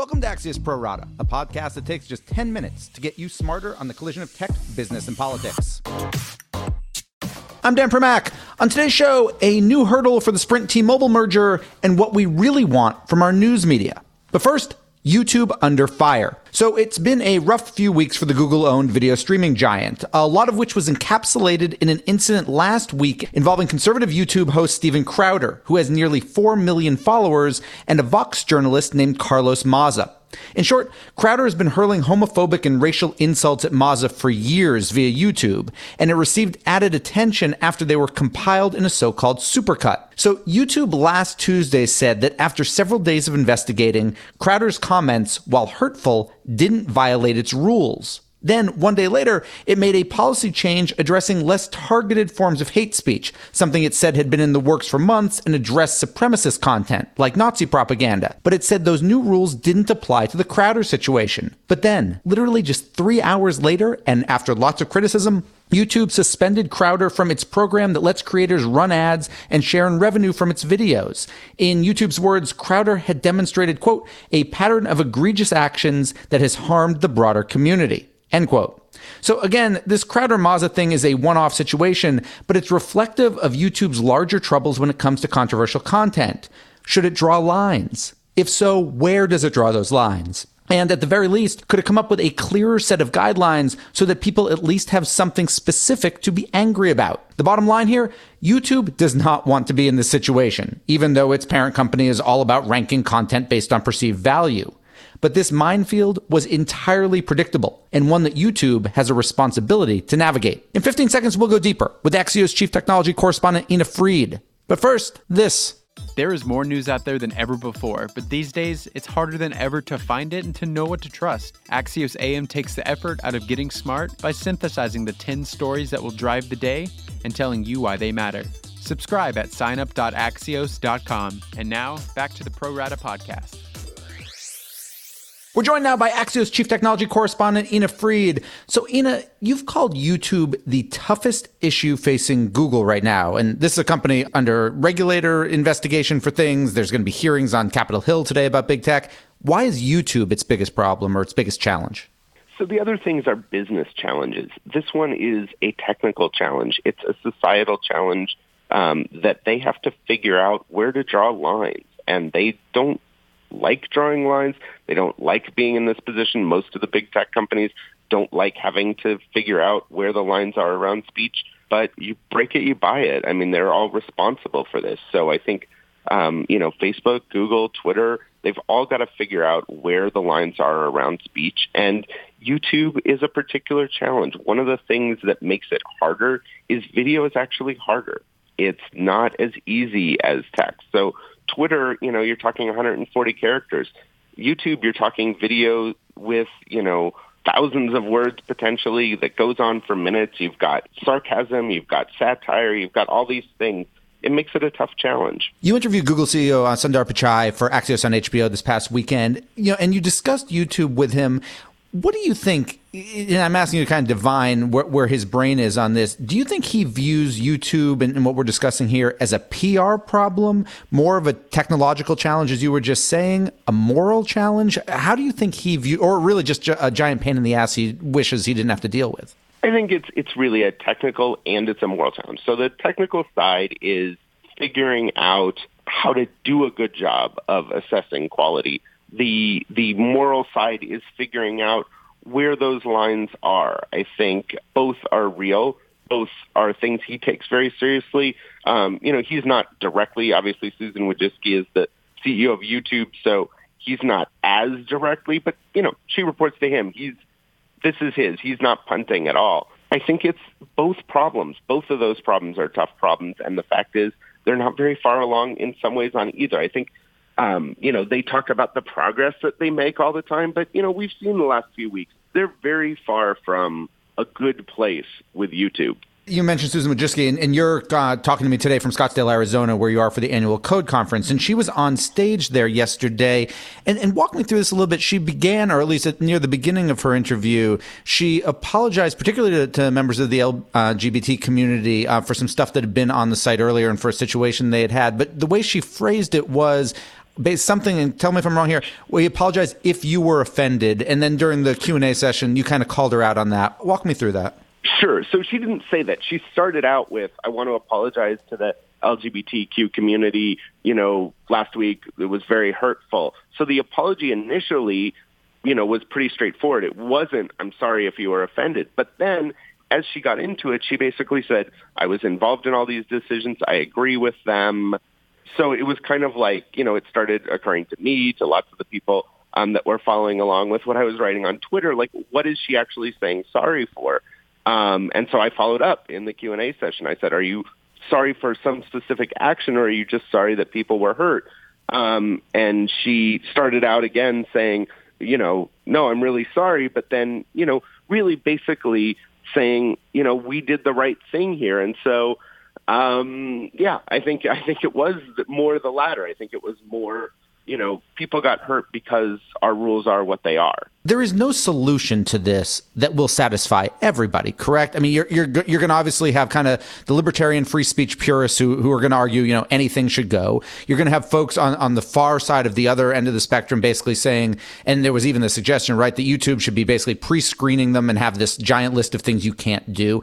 Welcome to Axios Pro Rata, a podcast that takes just 10 minutes to get you smarter on the collision of tech, business, and politics. I'm Dan Primack. On today's show, a new hurdle for the Sprint T Mobile merger and what we really want from our news media. But first, YouTube under fire. So it's been a rough few weeks for the Google owned video streaming giant, a lot of which was encapsulated in an incident last week involving conservative YouTube host Steven Crowder, who has nearly 4 million followers, and a Vox journalist named Carlos Maza. In short, Crowder has been hurling homophobic and racial insults at Maza for years via YouTube, and it received added attention after they were compiled in a so-called supercut. So YouTube last Tuesday said that after several days of investigating, Crowder's comments, while hurtful, didn't violate its rules. Then, one day later, it made a policy change addressing less targeted forms of hate speech, something it said had been in the works for months and addressed supremacist content, like Nazi propaganda. But it said those new rules didn't apply to the Crowder situation. But then, literally just three hours later, and after lots of criticism, YouTube suspended Crowder from its program that lets creators run ads and share in revenue from its videos. In YouTube's words, Crowder had demonstrated, quote, a pattern of egregious actions that has harmed the broader community. End quote. So again, this Crowder Maza thing is a one-off situation, but it's reflective of YouTube's larger troubles when it comes to controversial content. Should it draw lines? If so, where does it draw those lines? And at the very least, could it come up with a clearer set of guidelines so that people at least have something specific to be angry about? The bottom line here YouTube does not want to be in this situation, even though its parent company is all about ranking content based on perceived value. But this minefield was entirely predictable and one that YouTube has a responsibility to navigate. In 15 seconds, we'll go deeper with Axios chief technology correspondent Ina Fried. But first, this. There is more news out there than ever before, but these days it's harder than ever to find it and to know what to trust. Axios AM takes the effort out of getting smart by synthesizing the 10 stories that will drive the day and telling you why they matter. Subscribe at signup.axios.com. And now, back to the Pro Rata podcast. We're joined now by Axios chief technology correspondent Ina Fried. So, Ina, you've called YouTube the toughest issue facing Google right now. And this is a company under regulator investigation for things. There's going to be hearings on Capitol Hill today about big tech. Why is YouTube its biggest problem or its biggest challenge? So the other things are business challenges. This one is a technical challenge. It's a societal challenge um, that they have to figure out where to draw lines, and they don't like drawing lines. They don't like being in this position. Most of the big tech companies don't like having to figure out where the lines are around speech. But you break it, you buy it. I mean, they're all responsible for this. So I think, um, you know, Facebook, Google, Twitter, they've all got to figure out where the lines are around speech. And YouTube is a particular challenge. One of the things that makes it harder is video is actually harder. It's not as easy as text. So Twitter, you know, you're talking 140 characters. YouTube, you're talking video with, you know, thousands of words potentially that goes on for minutes. You've got sarcasm, you've got satire, you've got all these things. It makes it a tough challenge. You interviewed Google CEO uh, Sundar Pichai for Axios on HBO this past weekend. You know, and you discussed YouTube with him. What do you think? And I'm asking you to kind of divine where, where, his brain is on this. Do you think he views YouTube and, and, what we're discussing here as a PR problem, more of a technological challenge, as you were just saying, a moral challenge? How do you think he view, or really just a giant pain in the ass he wishes he didn't have to deal with? I think it's it's really a technical and it's a moral challenge. So the technical side is figuring out how to do a good job of assessing quality the the moral side is figuring out where those lines are. I think both are real. Both are things he takes very seriously. Um, you know, he's not directly, obviously, Susan Wojcicki is the CEO of YouTube, so he's not as directly, but, you know, she reports to him. He's, this is his. He's not punting at all. I think it's both problems. Both of those problems are tough problems, and the fact is they're not very far along in some ways on either. I think um, you know, they talk about the progress that they make all the time, but you know, we've seen the last few weeks they're very far from a good place with YouTube you mentioned Susan Wojcicki, and, and you're uh, talking to me today from Scottsdale, Arizona, where you are for the annual Code Conference. And she was on stage there yesterday. And, and walk me through this a little bit. She began, or at least at, near the beginning of her interview, she apologized, particularly to, to members of the LGBT community, uh, for some stuff that had been on the site earlier and for a situation they had had. But the way she phrased it was, something and tell me if I'm wrong here. We apologize if you were offended, and then during the Q and A session, you kind of called her out on that. Walk me through that. Sure. So she didn't say that. She started out with, "I want to apologize to the LGBTQ community. You know, last week it was very hurtful." So the apology initially, you know, was pretty straightforward. It wasn't, "I'm sorry if you were offended," but then. As she got into it, she basically said, I was involved in all these decisions. I agree with them so it was kind of like, you know, it started occurring to me, to lots of the people um, that were following along with what I was writing on Twitter. Like, what is she actually saying sorry for? Um, and so I followed up in the Q&A session. I said, are you sorry for some specific action or are you just sorry that people were hurt? Um, and she started out again saying, you know, no, I'm really sorry. But then, you know, really basically saying, you know, we did the right thing here. And so um, yeah, I think I think it was more the latter. I think it was more you know, people got hurt because our rules are what they are. There is no solution to this that will satisfy everybody, correct? I mean, you're you're you're going to obviously have kind of the libertarian free speech purists who who are going to argue, you know, anything should go. You're going to have folks on on the far side of the other end of the spectrum basically saying, and there was even the suggestion, right, that YouTube should be basically pre-screening them and have this giant list of things you can't do.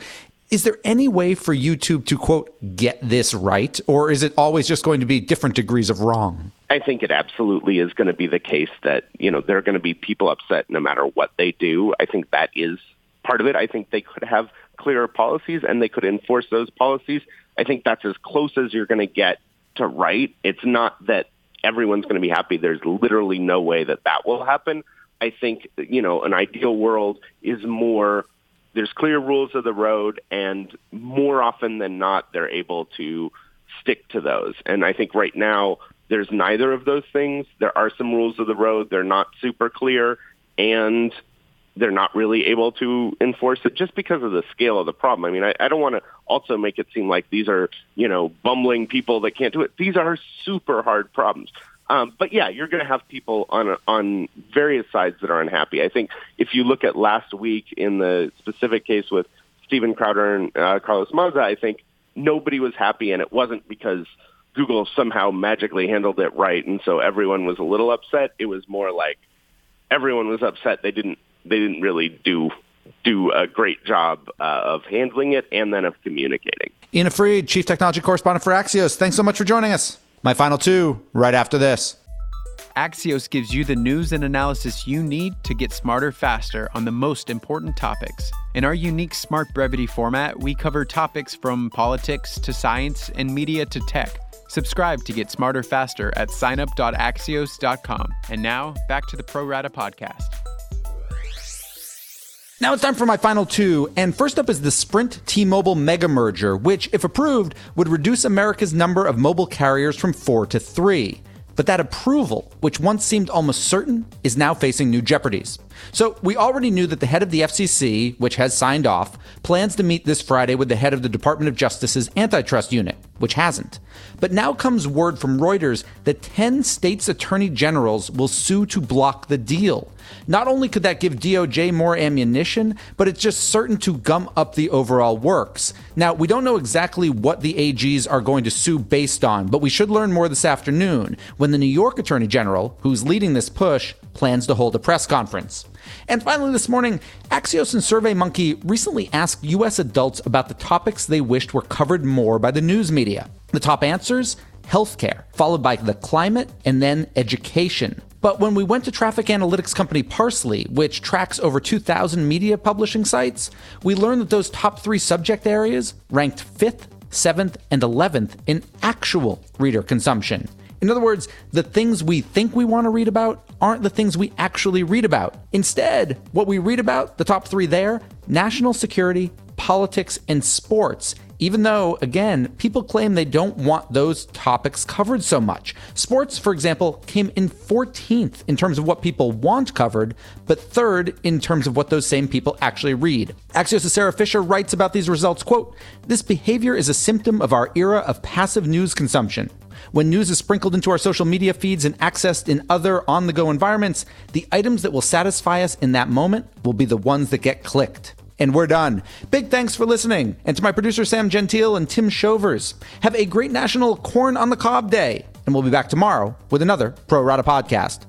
Is there any way for YouTube to quote get this right, or is it always just going to be different degrees of wrong? I think it absolutely is going to be the case that you know there are going to be people upset no matter what they do. I think that is part of it. I think they could have clearer policies and they could enforce those policies. I think that's as close as you're going to get to right. It's not that everyone's going to be happy. There's literally no way that that will happen. I think you know an ideal world is more there's clear rules of the road, and more often than not, they're able to stick to those. And I think right now, there's neither of those things. There are some rules of the road. They're not super clear, and they're not really able to enforce it just because of the scale of the problem. I mean, I, I don't want to also make it seem like these are, you know, bumbling people that can't do it. These are super hard problems. Um, but yeah, you're going to have people on on various sides that are unhappy. I think if you look at last week in the specific case with Steven Crowder and uh, Carlos Maza, I think nobody was happy, and it wasn't because Google somehow magically handled it right, and so everyone was a little upset. It was more like everyone was upset. They didn't they didn't really do do a great job uh, of handling it and then of communicating. Ina Fried, Chief Technology Correspondent for Axios. Thanks so much for joining us. My final two right after this. Axios gives you the news and analysis you need to get smarter faster on the most important topics. In our unique Smart Brevity format, we cover topics from politics to science and media to tech. Subscribe to get smarter faster at signup.axios.com. And now, back to the Pro Rata podcast. Now it's time for my final two, and first up is the Sprint T-Mobile mega merger, which, if approved, would reduce America's number of mobile carriers from four to three. But that approval, which once seemed almost certain, is now facing new jeopardies. So, we already knew that the head of the FCC, which has signed off, plans to meet this Friday with the head of the Department of Justice's antitrust unit, which hasn't. But now comes word from Reuters that 10 states' attorney generals will sue to block the deal. Not only could that give DOJ more ammunition, but it's just certain to gum up the overall works. Now, we don't know exactly what the AGs are going to sue based on, but we should learn more this afternoon when the New York Attorney General, who's leading this push, plans to hold a press conference. And finally, this morning, Axios and SurveyMonkey recently asked U.S. adults about the topics they wished were covered more by the news media. The top answers healthcare, followed by the climate, and then education. But when we went to traffic analytics company Parse.ly, which tracks over 2,000 media publishing sites, we learned that those top three subject areas ranked 5th, 7th, and 11th in actual reader consumption. In other words, the things we think we want to read about aren't the things we actually read about. Instead, what we read about, the top three there national security, politics, and sports. Even though, again, people claim they don't want those topics covered so much. Sports, for example, came in 14th in terms of what people want covered, but third in terms of what those same people actually read. Axios' Sara Fischer writes about these results, quote, This behavior is a symptom of our era of passive news consumption. When news is sprinkled into our social media feeds and accessed in other on the go environments, the items that will satisfy us in that moment will be the ones that get clicked. And we're done. Big thanks for listening. And to my producer, Sam Gentile and Tim Shovers. Have a great National Corn on the Cob Day. and we'll be back tomorrow with another Pro Rata podcast.